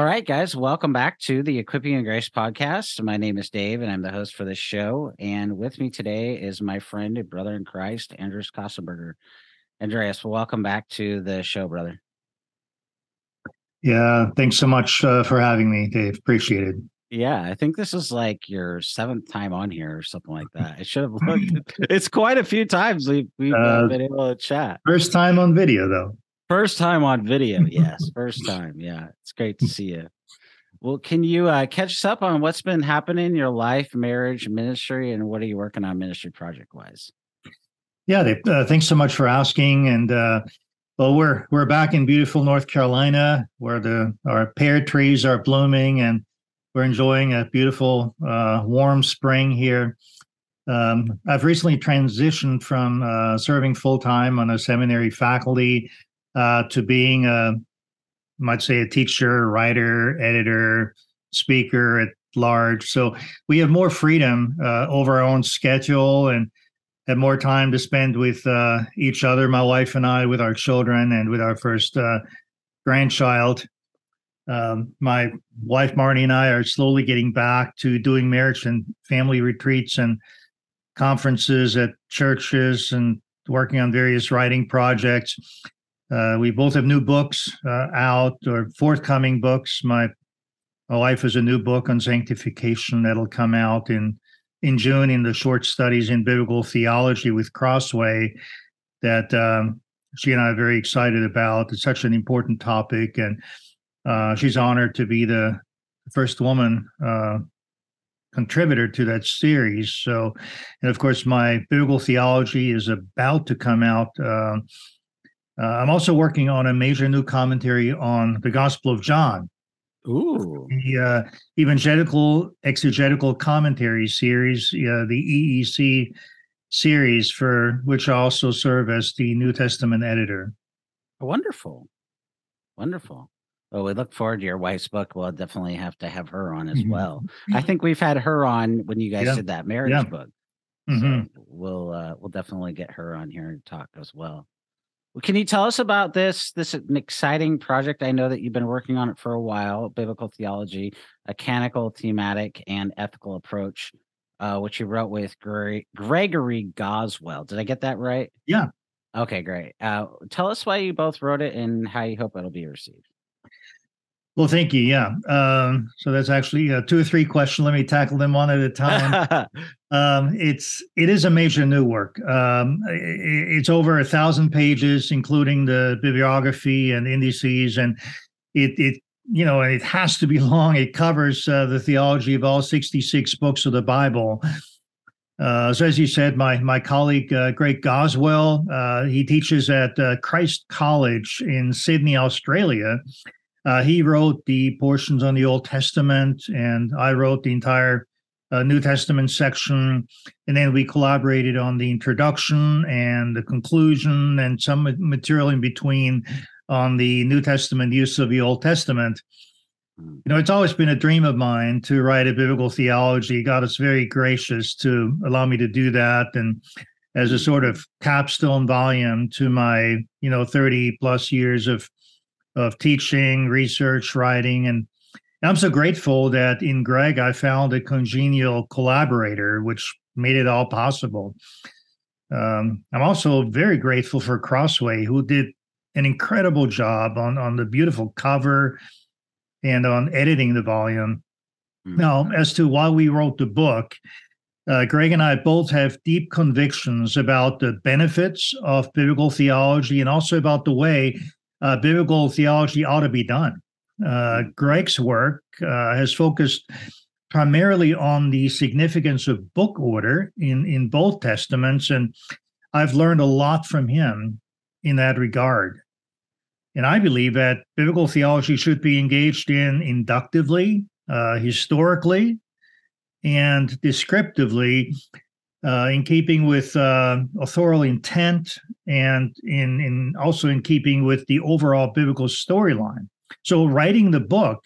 All right, guys, welcome back to the Equipping and Grace podcast. My name is Dave, and I'm the host for this show. And with me today is my friend and brother in Christ, Andreas Köstenberger. Andreas, welcome back to the show, brother. Yeah, thanks so much uh, for having me, Dave. Appreciate it. Yeah, I think this is like your seventh time on here or something like that. I should have looked. it's quite a few times we've, we've uh, uh, been able to chat. First time on video, though. First time on video. Yes, first time. Yeah, it's great to see you. Well, can you uh, catch us up on what's been happening in your life, marriage, ministry, and what are you working on ministry project wise? Yeah, they, uh, thanks so much for asking. And uh, well, we're we're back in beautiful North Carolina, where the our pear trees are blooming, and we're enjoying a beautiful, uh, warm spring here. Um, I've recently transitioned from uh, serving full time on a seminary faculty uh, to being a, might say, a teacher, writer, editor, speaker at large. So we have more freedom uh, over our own schedule and have more time to spend with uh, each other, my wife and I, with our children, and with our first uh, grandchild. Um, my wife Marny and I are slowly getting back to doing marriage and family retreats and conferences at churches and working on various writing projects. Uh, we both have new books uh, out or forthcoming books. My my wife has a new book on sanctification that'll come out in in June in the short studies in biblical theology with Crossway that um, she and I are very excited about. It's such an important topic, and uh, she's honored to be the first woman uh, contributor to that series. So, and of course, my biblical theology is about to come out uh, I'm also working on a major new commentary on the Gospel of John. Ooh. The uh, Evangelical Exegetical Commentary series, uh, the EEC series, for which I also serve as the New Testament editor. Wonderful. Wonderful. Well, we look forward to your wife's book. We'll definitely have to have her on as mm-hmm. well. I think we've had her on when you guys yeah. did that marriage yeah. book. Mm-hmm. So we'll uh, we'll definitely get her on here and talk as well. Can you tell us about this? This is an exciting project. I know that you've been working on it for a while. Biblical theology, a canonical, thematic, and ethical approach, uh, which you wrote with Gre- Gregory Goswell. Did I get that right? Yeah. Okay, great. Uh, tell us why you both wrote it and how you hope it'll be received. Well, thank you. Yeah. Um, so that's actually uh, two or three questions. Let me tackle them one at a time. um, it's it is a major new work. Um, it, it's over a thousand pages, including the bibliography and indices, and it it you know it has to be long. It covers uh, the theology of all sixty six books of the Bible. Uh, so as you said, my my colleague uh, Greg Goswell, uh, he teaches at uh, Christ College in Sydney, Australia, uh, he wrote the portions on the Old Testament, and I wrote the entire uh, New Testament section. And then we collaborated on the introduction and the conclusion and some material in between on the New Testament use of the Old Testament. Hmm. You know, it's always been a dream of mine to write a biblical theology. God is very gracious to allow me to do that. And as a sort of capstone volume to my, you know, 30 plus years of of teaching, research, writing, and I'm so grateful that in Greg I found a congenial collaborator, which made it all possible. Um, I'm also very grateful for Crossway, who did an incredible job on on the beautiful cover and on editing the volume. Mm-hmm. Now, as to why we wrote the book, uh, Greg and I both have deep convictions about the benefits of biblical theology and also about the way uh, biblical theology ought to be done. Uh, work uh, has focused primarily on the significance of book order in, in both testaments, and I've learned a lot from him in that regard. And I believe that biblical theology should be engaged in inductively, uh, historically, and descriptively, uh, in keeping with uh, authorial intent and in, in also in keeping with the overall biblical storyline. So, writing the book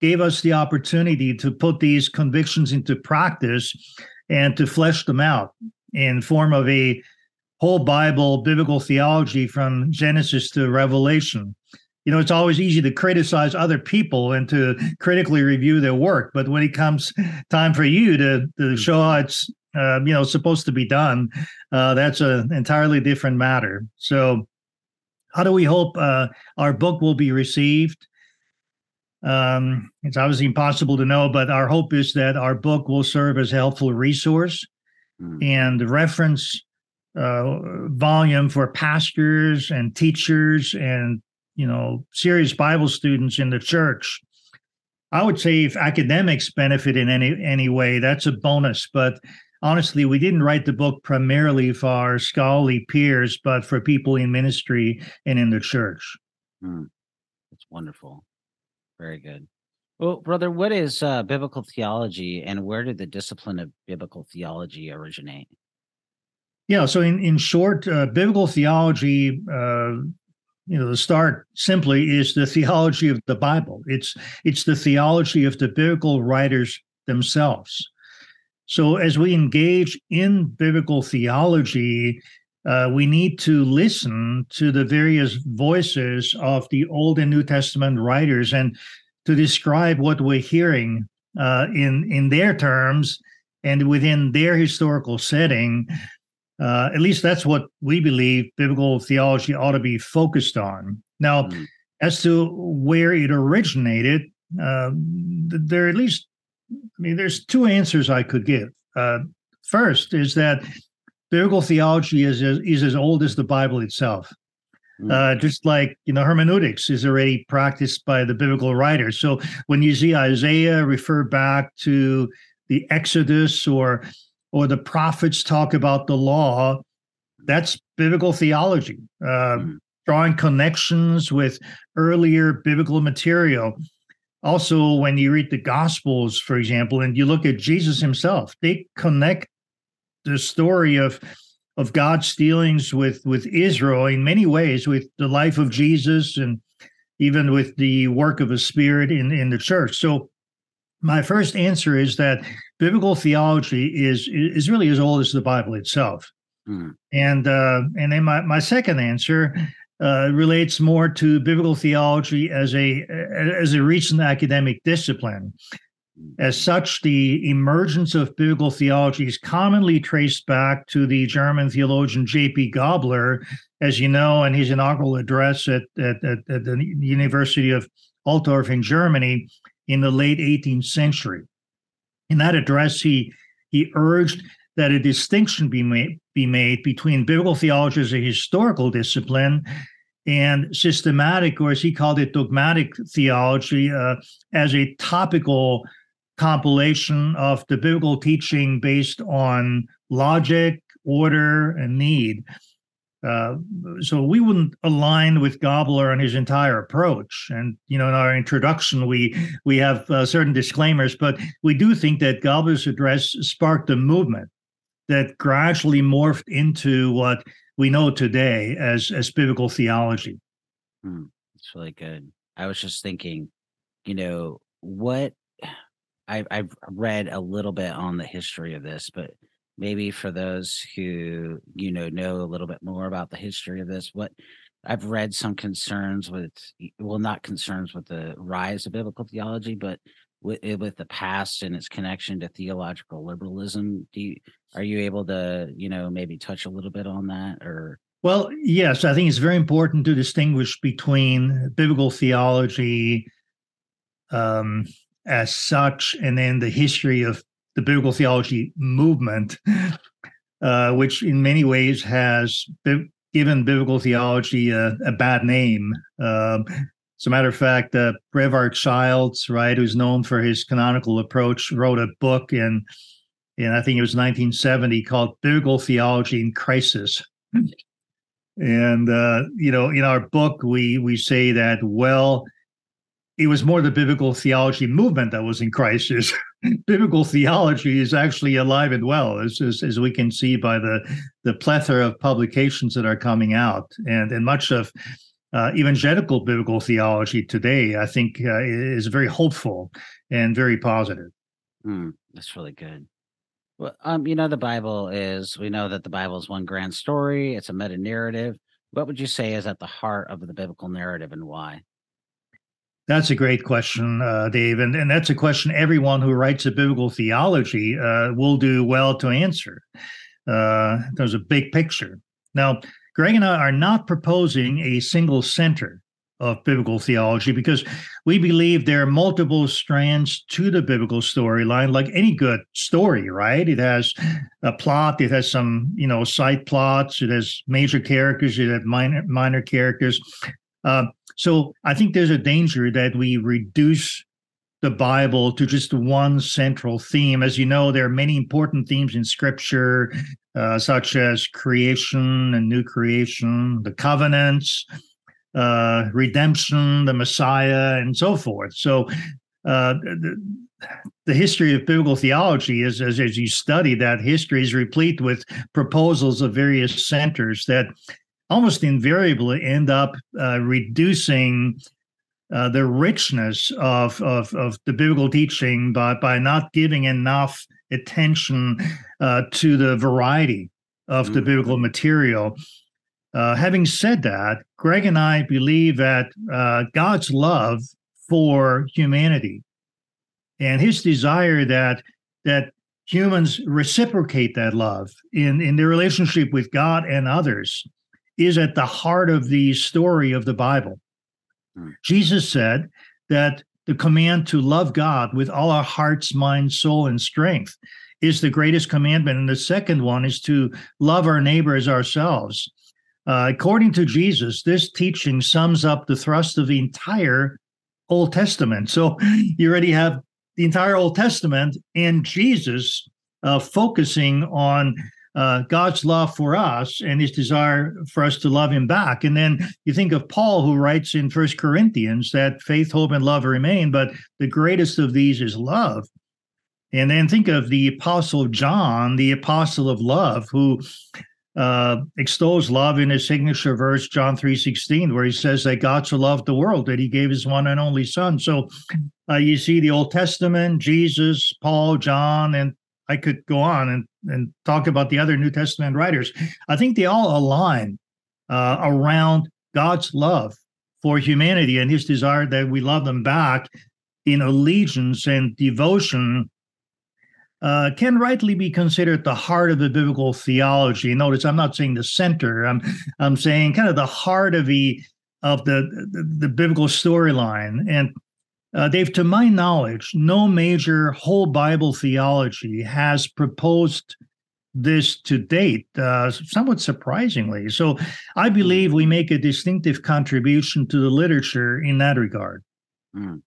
gave us the opportunity to put these convictions into practice and to flesh them out in form of a whole Bible biblical theology from Genesis to Revelation. You know, it's always easy to criticize other people and to critically review their work, but when it comes time for you to, to show how it's uh, you know supposed to be done, uh, that's an entirely different matter. So, how do we hope uh, our book will be received? Um, it's obviously impossible to know, but our hope is that our book will serve as a helpful resource mm. and reference uh, volume for pastors and teachers and you know serious Bible students in the church. I would say if academics benefit in any any way, that's a bonus. But honestly, we didn't write the book primarily for our scholarly peers, but for people in ministry and in the church. Mm. That's wonderful. Very good. Well, brother, what is uh, biblical theology, and where did the discipline of biblical theology originate? Yeah, so in in short, uh, biblical theology, uh, you know, the start simply is the theology of the Bible. It's it's the theology of the biblical writers themselves. So as we engage in biblical theology, uh, we need to listen to the various voices of the Old and New Testament writers and to describe what we're hearing uh, in in their terms and within their historical setting. Uh, at least that's what we believe biblical theology ought to be focused on. Now, mm. as to where it originated, uh, there are at least, I mean, there's two answers I could give. Uh, first is that biblical theology is, is, is as old as the Bible itself. Mm. Uh, just like you know, hermeneutics is already practiced by the biblical writers. So when you see Isaiah refer back to the Exodus or or the prophets talk about the law, that's biblical theology, uh, mm. drawing connections with earlier biblical material. Also, when you read the Gospels, for example, and you look at Jesus himself, they connect the story of of God's dealings with with Israel in many ways, with the life of Jesus and even with the work of the Spirit in in the church. So, my first answer is that biblical theology is is really as old as the Bible itself. Mm. And uh, and then my my second answer uh, relates more to biblical theology as a as a recent academic discipline. As such, the emergence of biblical theology is commonly traced back to the German theologian J.P. Gabler, as you know, in his inaugural address at, at, at, at the University of Altdorf in Germany in the late 18th century. In that address, he, he urged that a distinction be made, be made between biblical theology as a historical discipline and systematic, or as he called it, dogmatic theology uh, as a topical compilation of the biblical teaching based on logic, order, and need. Uh, so we wouldn't align with Gabler and his entire approach. And you know, in our introduction, we we have uh, certain disclaimers, but we do think that Gabler's address sparked a movement that gradually morphed into what we know today as as biblical theology. Hmm, it's really good. I was just thinking, you know, what I've I've read a little bit on the history of this, but maybe for those who you know know a little bit more about the history of this, what I've read some concerns with well, not concerns with the rise of biblical theology, but with eh, with the past and its connection to theological liberalism. Do you are you able to you know maybe touch a little bit on that or? Well, yes, I think it's very important to distinguish between biblical theology um, as such, and then the history of the biblical theology movement, uh, which in many ways has bi- given biblical theology a, a bad name. Um, as a matter of fact, uh, Brevard Childs, right, who's known for his canonical approach, wrote a book in, in I think it was 1970 called Biblical Theology in Crisis. And uh, you know, in our book, we we say that well, it was more the biblical theology movement that was in crisis. biblical theology is actually alive and well, as, as, as we can see by the the plethora of publications that are coming out, and and much of uh, evangelical biblical theology today, I think, uh, is very hopeful and very positive. Mm, that's really good. Well, um, you know, the Bible is, we know that the Bible is one grand story, it's a meta narrative. What would you say is at the heart of the biblical narrative and why? That's a great question, uh, Dave. And, and that's a question everyone who writes a biblical theology uh, will do well to answer. Uh, there's a big picture. Now, Greg and I are not proposing a single center of biblical theology because we believe there are multiple strands to the biblical storyline like any good story right? It has a plot it has some you know side plots it has major characters it has minor minor characters. Uh, so i think there's a danger that we reduce the bible to just one central theme. As you know there are many important themes in scripture uh, such as creation and new creation the covenants uh, redemption, the Messiah, and so forth. So, uh, the, the, history of biblical theology is, as, as you study that history, is replete with proposals of various centers that almost invariably end up uh, reducing uh, the richness of, of, of the biblical teaching by, by not giving enough attention uh, to the variety of mm-hmm. the biblical material. Uh, having said that, Greg and I believe that uh, God's love for humanity and his desire that that humans reciprocate that love in, in their relationship with God and others is at the heart of the story of the Bible. Mm. Jesus said that the command to love God with all our hearts, mind, soul, and strength is the greatest commandment. And the second one is to love our neighbor as ourselves. Uh, according to Jesus, this teaching sums up the thrust of the entire Old Testament. So you already have the entire Old Testament and Jesus uh, focusing on uh, God's love for us and his desire for us to love him back. And then you think of Paul, who writes in First Corinthians that faith, hope, and love remain, but the greatest of these is love. And then think of the Apostle John, the apostle of love, who uh, extols love in his signature verse, John 3.16, where he says that God so loved the world that he gave his one and only son. So uh, you see the Old Testament, Jesus, Paul, John, and I could go on and, and talk about the other New Testament writers. I think they all align uh, around God's love for humanity and his desire that we love them back in allegiance and devotion uh, can rightly be considered the heart of the biblical theology. Notice I'm not saying the center. I'm I'm saying kind of the heart of the of the the, the biblical storyline. And uh, Dave, to my knowledge, no major whole Bible theology has proposed this to date, uh, somewhat surprisingly. So I believe we make a distinctive contribution to the literature in that regard. Mm.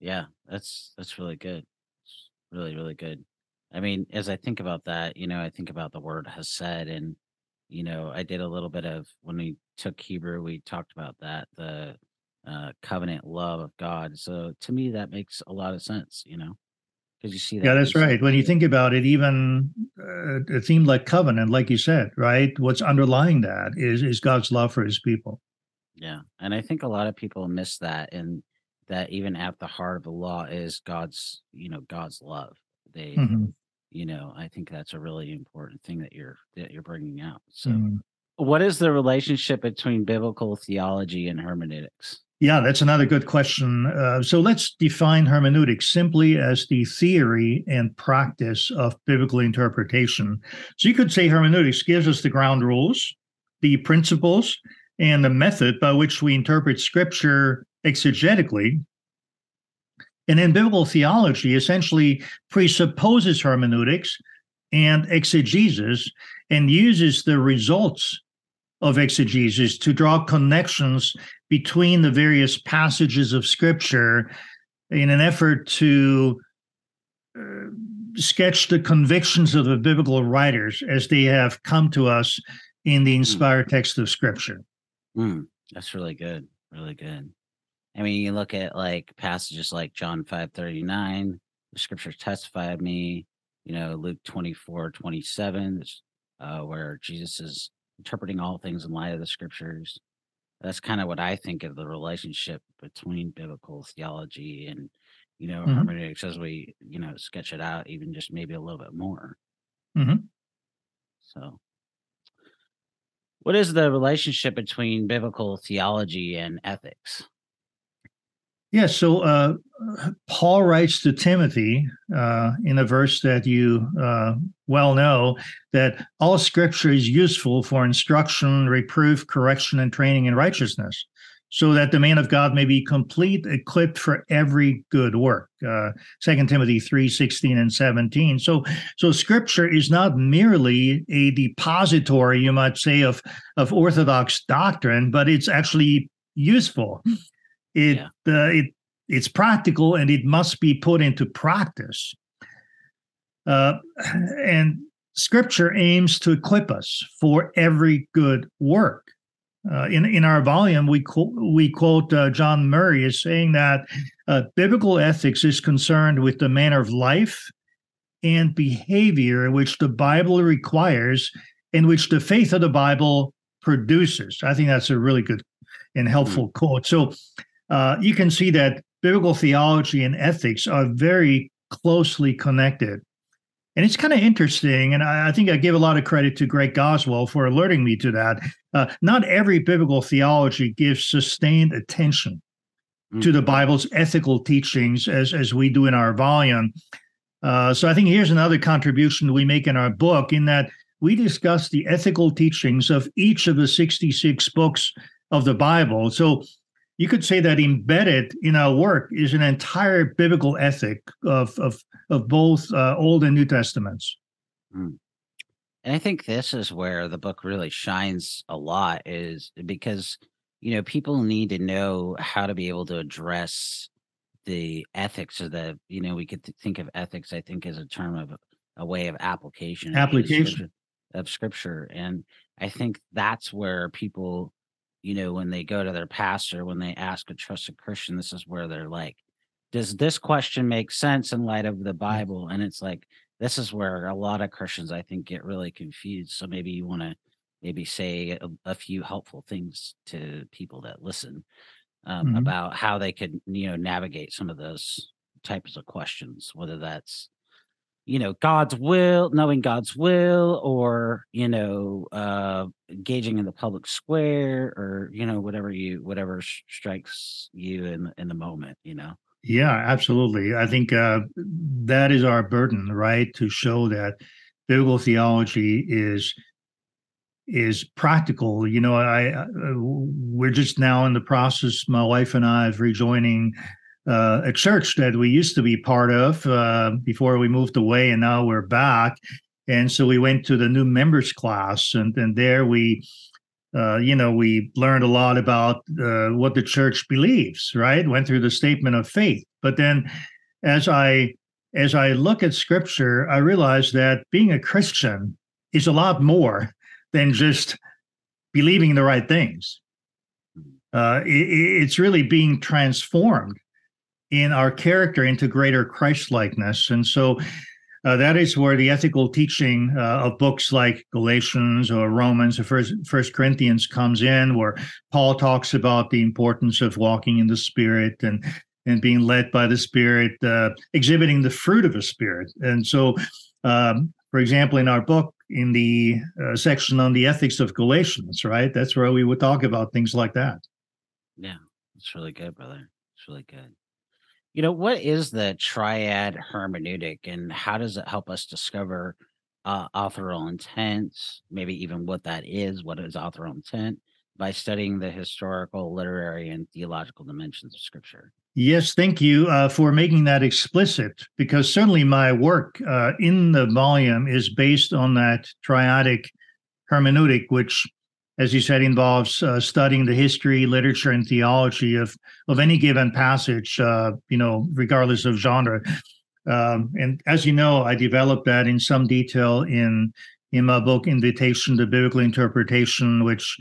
Yeah, that's that's really good really, really good. I mean, as I think about that, you know, I think about the word has said, and you know, I did a little bit of when we took Hebrew, we talked about that the uh, covenant love of God. So to me, that makes a lot of sense. You know, because you see that. Yeah, that's right. When you think about it, even uh, a theme like covenant, like you said, right? What's underlying that is is God's love for His people. Yeah, and I think a lot of people miss that, and that even at the heart of the law is God's, you know, God's love. They, mm-hmm. you know, I think that's a really important thing that you're that you're bringing out. So, mm-hmm. what is the relationship between biblical theology and hermeneutics? Yeah, that's another good question. Uh, so let's define hermeneutics simply as the theory and practice of biblical interpretation. So you could say hermeneutics gives us the ground rules, the principles, and the method by which we interpret scripture exegetically. And then biblical theology essentially presupposes hermeneutics and exegesis and uses the results of exegesis to draw connections between the various passages of scripture in an effort to uh, sketch the convictions of the biblical writers as they have come to us in the hmm. inspired mm. text of Scripture. Mm. That's really good. Really good. I mean, you look at like passages like John five thirty nine, the scriptures testify of me, you know, Luke 24, 27, uh, where Jesus is interpreting all things in light of the scriptures. That's kind of what I think of the relationship between biblical theology and, you know, mm-hmm. hermeneutics as we, you know, sketch it out, even just maybe a little bit more. Mm-hmm. So, what is the relationship between biblical theology and ethics? Yeah, so uh, Paul writes to Timothy uh, in a verse that you uh, well know that all scripture is useful for instruction, reproof, correction, and training in righteousness, so that the man of God may be complete, equipped for every good work. Uh, Second Timothy 3 16 and 17. So, so scripture is not merely a depository, you might say, of, of orthodox doctrine, but it's actually useful it yeah. uh, it it's practical and it must be put into practice. Uh, and Scripture aims to equip us for every good work. Uh, in in our volume, we quote we quote uh, John Murray as saying that uh, biblical ethics is concerned with the manner of life and behavior which the Bible requires and which the faith of the Bible produces. I think that's a really good and helpful mm-hmm. quote. So uh, you can see that biblical theology and ethics are very closely connected. And it's kind of interesting. And I, I, think I give a lot of credit to Greg Goswell for alerting me to that. Uh, not every biblical theology gives sustained attention mm-hmm. to the Bible's ethical teachings as, as we do in our volume. Uh, so I think here's another contribution we make in our book in that we discuss the ethical teachings of each of the 66 books of the Bible. So you could say that embedded in our work is an entire biblical ethic of of of both uh, Old and New Testaments. Mm. And I think this is where the book really shines a lot is because you know people need to know how to be able to address the ethics of the you know we could th- think of ethics I think as a term of a way of application application of scripture and I think that's where people you know, when they go to their pastor, when they ask a trusted Christian, this is where they're like, does this question make sense in light of the Bible? And it's like, this is where a lot of Christians, I think, get really confused. So maybe you want to maybe say a, a, few helpful things to people that listen um, mm-hmm. about how they could, you know, navigate some of those types of questions, whether that's you know god's will knowing god's will or you know uh engaging in the public square or you know whatever you whatever strikes you in in the moment you know? Yeah absolutely. I think uh that is our burden right to show that biblical theology is is practical. You know i uh, we're just now in the process my wife and i of rejoining uh, a church that we used to be part of uh, before we moved away, and now we're back. And so we went to the new members class, and and there we, uh, you know, we learned a lot about uh, what the church believes. Right, went through the statement of faith. But then, as I as I look at Scripture, I realize that being a Christian is a lot more than just believing the right things. Uh, it, it's really being transformed in our character into greater Christ likeness. And so uh, that is where the ethical teaching uh, of books like Galatians or Romans or First, First Corinthians comes in, where Paul talks about the importance of walking in the Spirit and and being led by the Spirit, uh, exhibiting the fruit of the Spirit. And so, um, for example, in our book, in the uh, section on the ethics of Galatians, right, that's where we would talk about things like that. Yeah, it's really good, brother. It's really good. You know, what is the triad hermeneutic and how does it help us discover uh, authorial intent, maybe even what that is, what is authorial intent, by studying the historical, literary, and theological dimensions of Scripture? Yes, thank you uh, for making that explicit, because certainly my work uh, in the volume is based on that triadic hermeneutic, which as you said, involves uh, studying the history, literature, and theology of of any given passage. Uh, you know, regardless of genre. Um, and as you know, I developed that in some detail in in my book, Invitation to Biblical Interpretation, which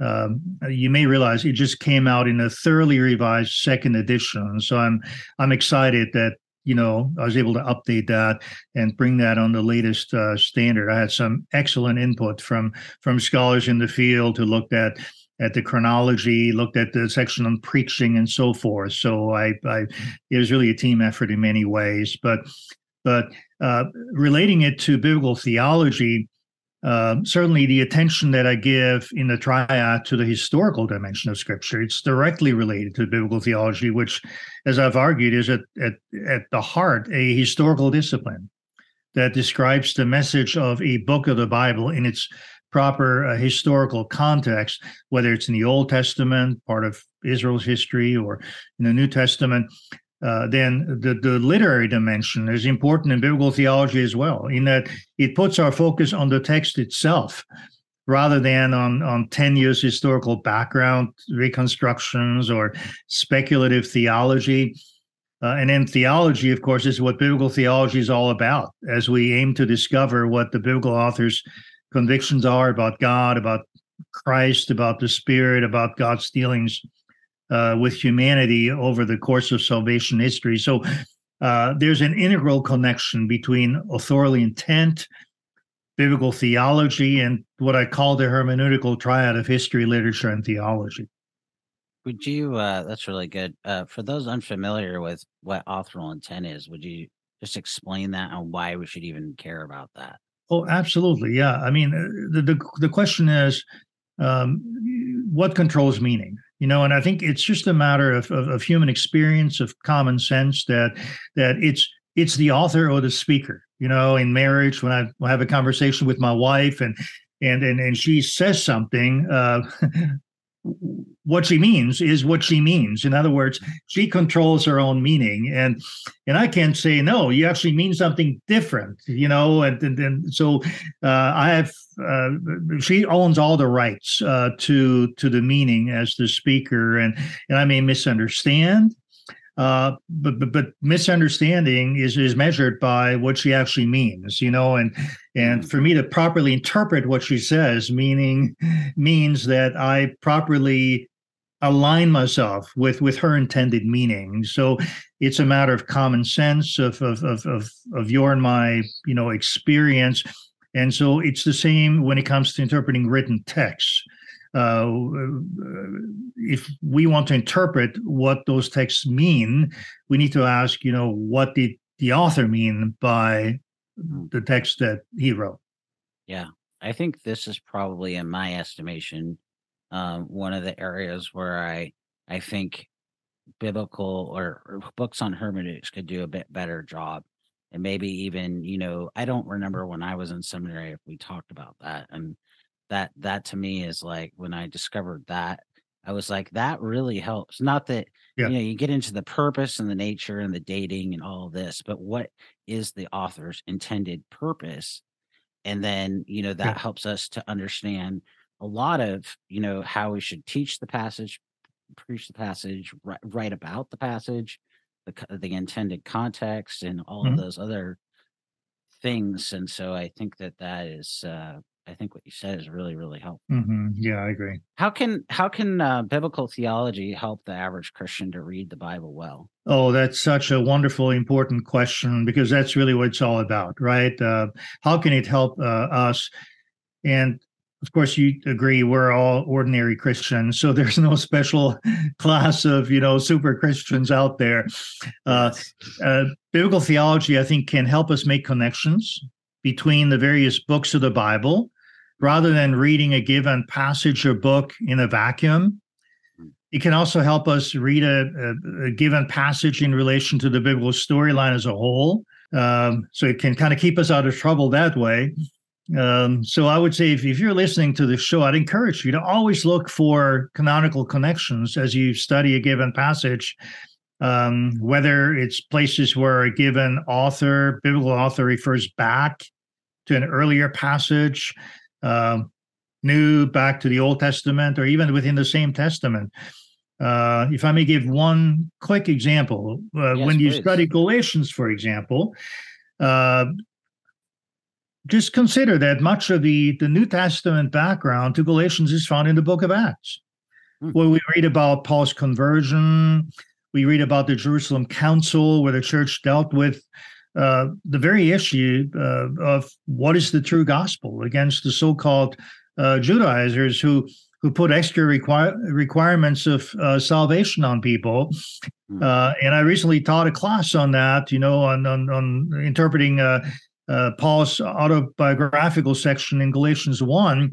um, you may realize it just came out in a thoroughly revised second edition. So I'm I'm excited that you know I was able to update that and bring that on the latest uh, standard. I had some excellent input from from scholars in the field who looked at at the chronology, looked at the section on preaching and so forth. So I, I it was really a team effort in many ways. But but uh, relating it to biblical theology, uh, certainly the attention that I give in the triad to the historical dimension of Scripture, it's directly related to biblical theology, which, as I've argued, is at, at, at the heart a historical discipline that describes the message of a book of the Bible in its proper uh, historical context, whether it's in the Old Testament, part of Israel's history, or in the New Testament. Uh, then the, the literary dimension is important in biblical theology as well, in that it puts our focus on the text itself rather than on, on 10 years historical background reconstructions or speculative theology. Uh, and then theology, of course, is what biblical theology is all about as we aim to discover what the biblical authors' convictions are about God, about Christ, about the Spirit, about God's dealings uh, with humanity over the course of salvation history. So uh, there's an integral connection between authorial intent, biblical theology, and what I call the hermeneutical triad of history, literature, and theology. Would you? Uh, that's really good. Uh, for those unfamiliar with what authorial intent is, would you just explain that and why we should even care about that? Oh, absolutely. Yeah. I mean, uh, the the, the question is, um, what controls meaning? You know and i think it's just a matter of, of, of human experience of common sense that that it's it's the author or the speaker. You know in marriage when i have a conversation with my wife and and and, and she says something uh what she means is what she means. In other words she controls her own meaning. And and i can't say no you actually mean something different you know and and, and so uh, i have uh, she owns all the rights uh, to to the meaning as the speaker. And and i may misunderstand uh, but, but but misunderstanding is is measured by what she actually means, you know, and and for me to properly interpret what she says, meaning means that I properly align myself with with her intended meaning. So it's a matter of common sense, of of of of, of your and my you know experience, and so it's the same when it comes to interpreting written texts uh, if we want to interpret what those texts mean, we need to ask, you know, what did the author mean by the text that he wrote? Yeah, I think this is probably, in my estimation, um, one of the areas where I I think biblical or, or books on hermeneutics could do a bit better job. And maybe even you know i don't remember when i was in seminary if we talked about that. And that that to me is like when I discovered that, I was like, that really helps. Not that yeah. you know, you get into the purpose and the nature and the dating and all of this, but what is the author's intended purpose? And then, you know, that yeah. helps us to understand a lot of, you know, how we should teach the passage, preach the passage, write, write about the passage, the the intended context, and all mm-hmm. of those other things. And so I think that that is uh, I think what you said is really, really helpful. Mm-hmm. Yeah, I agree. How can how can uh, biblical theology help the average Christian to read the Bible well? Oh, that's such a wonderful, important question because that's really what it's all about, right? Uh, how can it help uh, us? And of course, you agree we're all ordinary Christians, so there's no special class of you know super Christians out there. Uh, uh, biblical theology, I think, can help us make connections between the various books of the Bible rather than reading a given passage or book in a vacuum. It can also help us read a, a, a given passage in relation to the biblical storyline as a whole. Um, so it can kind of keep us out of trouble that way. Um, so I would say if, if you're listening to the show, I'd encourage you to always look for canonical connections as you study a given passage, um, whether it's places where a given author, biblical author, refers back to an earlier passage, uh, New back to the Old Testament, or even within the same Testament. Uh, if I may give one quick example, uh, yes, when you please. study Galatians, for example, uh, just consider that much of the, the New Testament background to Galatians is found in the book of Acts, hmm. where we read about Paul's conversion. We read about the Jerusalem Council, where the church dealt with uh, the very issue uh, of what is the true gospel against the so-called uh, Judaizers who who put extra require, requirements of uh, salvation on people. Hmm. Uh, and I recently taught a class on that, you know, on on, on interpreting uh, uh Paul's autobiographical section in Galatians one,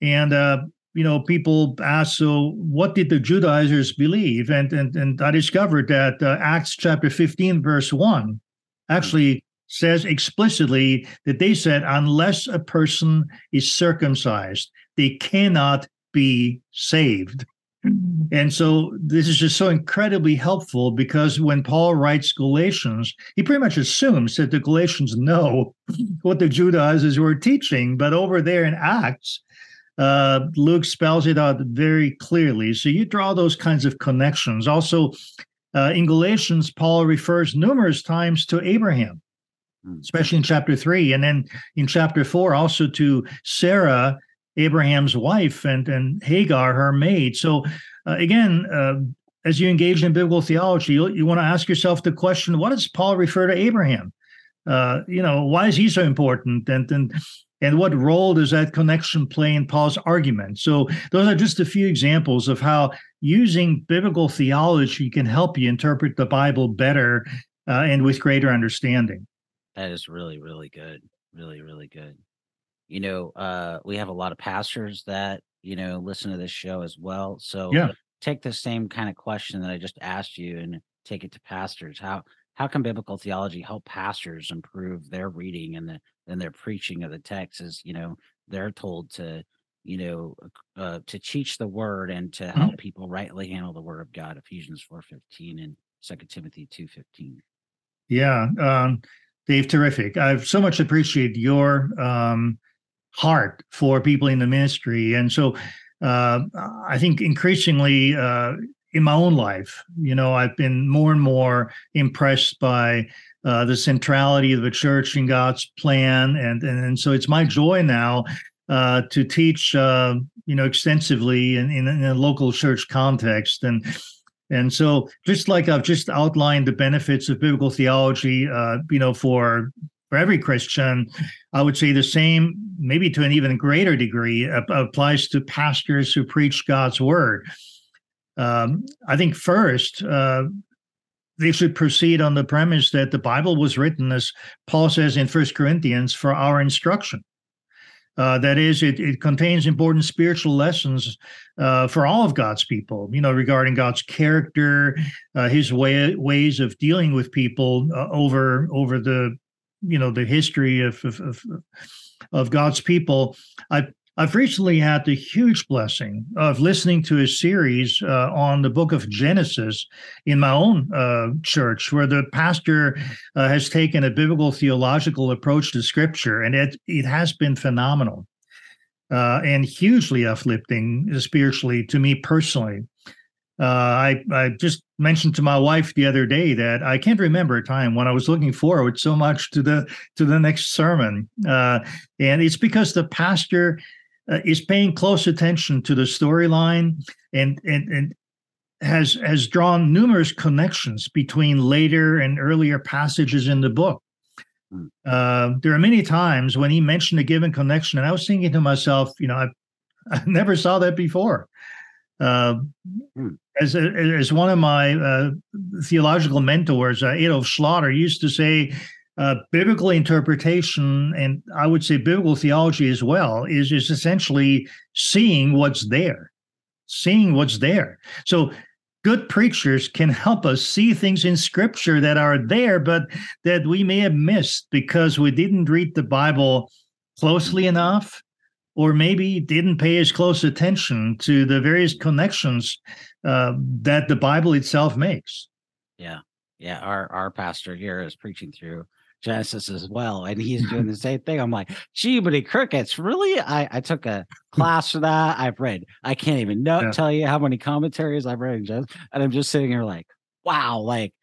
and uh, you know, people ask, so what did the Judaizers believe? And and and I discovered that uh, Acts chapter fifteen, verse one, actually says explicitly that they said unless a person is circumcised, they cannot be saved. And so this is just so incredibly helpful because when Paul writes Galatians, he pretty much assumes that the Galatians know what the Judaizers were teaching. But over there in Acts, uh, Luke spells it out very clearly. So you draw those kinds of connections. Also, uh, in Galatians, Paul refers numerous times to Abraham, hmm. especially in chapter three. And then in chapter four, also to Sarah Abraham's wife and and Hagar, her maid. So uh, again, uh, as you engage in biblical theology, you, you want to ask yourself the question: What does Paul refer to Abraham? Uh, you know, why is he so important? And and and what role does that connection play in Paul's argument? So those are just a few examples of how using biblical theology can help you interpret the Bible better uh, and with greater understanding. That is really, really good. Really, really good you know uh we have a lot of pastors that you know listen to this show as well so yeah take the same kind of question that i just asked you and take it to pastors how how can biblical theology help pastors improve their reading and the and their preaching of the text as you know they're told to you know uh, to teach the word and to mm-hmm. help people rightly handle the word of god ephesians 4.15 and second timothy 2.15 yeah um dave terrific i've so much appreciated your um heart for people in the ministry. And so uh, I think increasingly uh, in my own life, you know, I've been more and more impressed by uh, the centrality of the church in God's plan. And, and, and so it's my joy now uh, to teach, uh, you know, extensively in, in, in a local church context. And and so, just like I've just outlined the benefits of biblical theology, uh, you know, for for every Christian, I would say the same, maybe to an even greater degree, applies to pastors who preach God's word. Um, I think first, uh, they should proceed on the premise that the Bible was written, as Paul says in First Corinthians, for our instruction. Uh, that is, it, it contains important spiritual lessons uh, for all of God's people, you know, regarding God's character, uh, his way, ways of dealing with people uh, over over the you know the history of of, of, of God's people. I've I've recently had the huge blessing of listening to a series uh, on the book of Genesis in my own uh, church, where the pastor uh, has taken a biblical theological approach to Scripture, and it it has been phenomenal uh, and hugely uplifting spiritually to me personally. Uh, I I just mentioned to my wife the other day that I can't remember a time when I was looking forward so much to the to the next sermon, uh, and it's because the pastor uh, is paying close attention to the storyline and and and has has drawn numerous connections between later and earlier passages in the book. Hmm. Uh, there are many times when he mentioned a given connection, and I was thinking to myself, you know, I, I never saw that before. Uh, hmm. as as one of my uh, theological mentors, uh, Adolf Schlatter, used to say, uh, biblical interpretation, and I would say biblical theology as well, is is essentially seeing what's there, seeing what's there. So good preachers can help us see things in scripture that are there, but that we may have missed because we didn't read the Bible closely enough or maybe didn't pay as close attention to the various connections uh, that the Bible itself makes. Yeah, yeah. Our our pastor here is preaching through Genesis as well, and he's doing the same thing. I'm like, gee, but he crickets. Really? I I took a class for that. I've read. I can't even know yeah. tell you how many commentaries I've read in Genesis, and I'm just sitting here like, wow, like,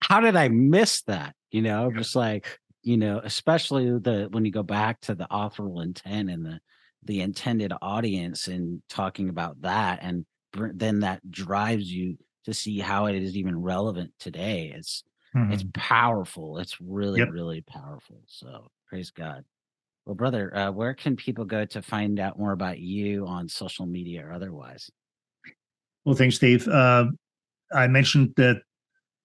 how did I miss that? You know, just like you know, especially the when you go back to the authorial intent and the the intended audience and talking about that, and then that drives you to see how it is even relevant today. It's mm-hmm. it's powerful. It's really yep. really powerful. So praise God. Well, brother, uh, where can people go to find out more about you on social media or otherwise? Well, thanks, Dave. Uh, I mentioned that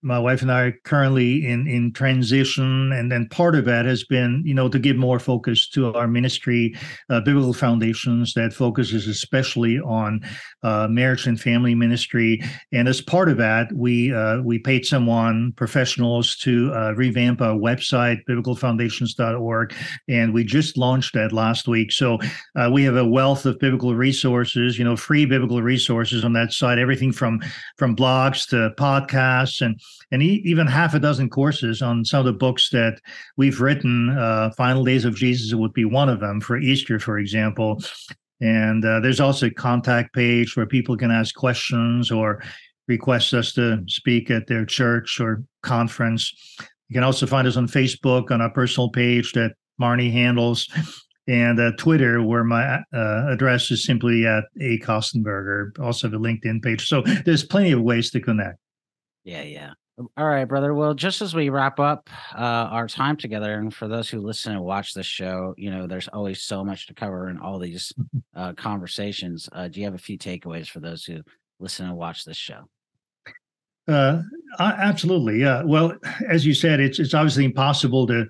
my wife and I are currently in in transition, and then part of that has been, you know, to give more focus to our ministry, uh, biblical foundations that focuses especially on uh, marriage and family ministry. And as part of that, we uh, we paid someone professionals to uh, revamp our website, biblicalfoundations.org, and we just launched that last week. So uh, we have a wealth of biblical resources, you know, free biblical resources on that site, everything from from blogs to podcasts and and even half a dozen courses on some of the books that we've written. Uh, Final Days of Jesus would be one of them for Easter, for example. And uh, there's also a contact page where people can ask questions or request us to speak at their church or conference. You can also find us on Facebook on our personal page that Marny handles, and uh, Twitter, where my uh, address is simply at a Kostenberger. Also, the LinkedIn page. So there's plenty of ways to connect. Yeah, yeah. All right, brother. Well, just as we wrap up uh, our time together, and for those who listen and watch this show, you know, there's always so much to cover in all these uh, conversations. Uh, do you have a few takeaways for those who listen and watch this show? Uh, absolutely. Yeah. Well, as you said, it's it's obviously impossible to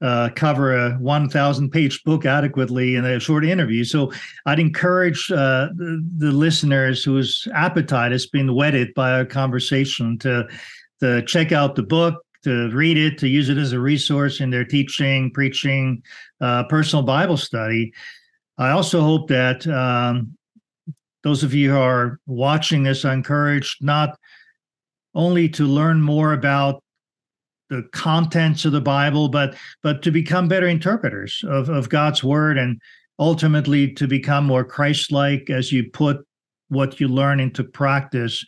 uh, cover a 1,000 page book adequately in a short interview. So I'd encourage uh, the, the, listeners whose appetite has been whetted by our conversation to to check out the book, to read it, to use it as a resource in their teaching, preaching, uh, personal Bible study. I also hope that um, those of you who are watching this are encouraged not only to learn more about the contents of the Bible, but but to become better interpreters of, of God's word and ultimately to become more Christ-like as you put what you learn into practice.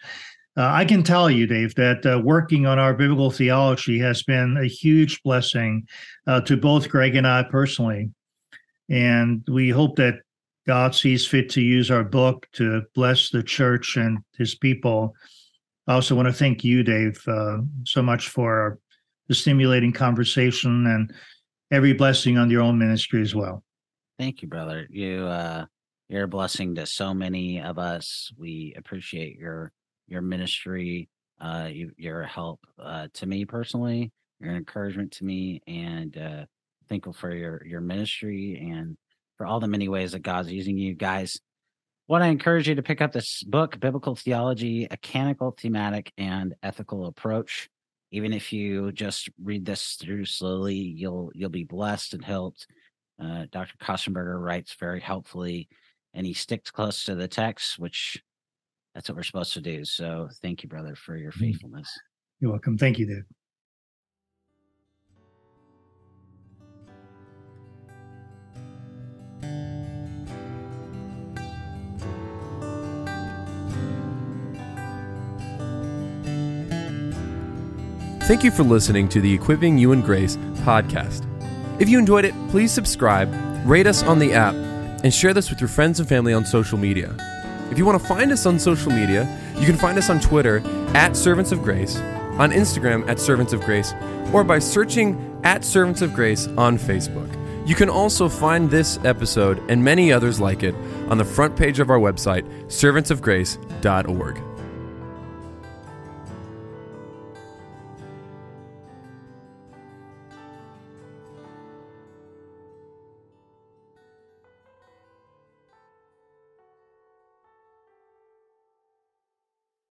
Uh, I can tell you, Dave, that uh, working on our biblical theology has been a huge blessing uh, to both Greg and I personally. And we hope that God sees fit to use our book to bless the church and his people. I also want to thank you, Dave, uh, so much for the stimulating conversation and every blessing on your own ministry as well. Thank you, brother. You, uh, you're a blessing to so many of us. We appreciate your your ministry, uh, you, your help uh, to me personally, your encouragement to me, and uh, thankful for your your ministry and for all the many ways that God's using you guys. Want to encourage you to pick up this book, Biblical Theology: A Canonical, Thematic, and Ethical Approach. Even if you just read this through slowly, you'll you'll be blessed and helped. Uh, Dr. Köstenberger writes very helpfully, and he sticks close to the text, which that's what we're supposed to do. So thank you, brother, for your mm-hmm. faithfulness. You're welcome. Thank you, Dave. Thank you for listening to the Equipping You in Grace podcast. If you enjoyed it, please subscribe, rate us on the app, and share this with your friends and family on social media. If you want to find us on social media, you can find us on Twitter at Servants of Grace, on Instagram at Servants of Grace, or by searching at Servants of Grace on Facebook. You can also find this episode and many others like it on the front page of our website, servantsofgrace.org.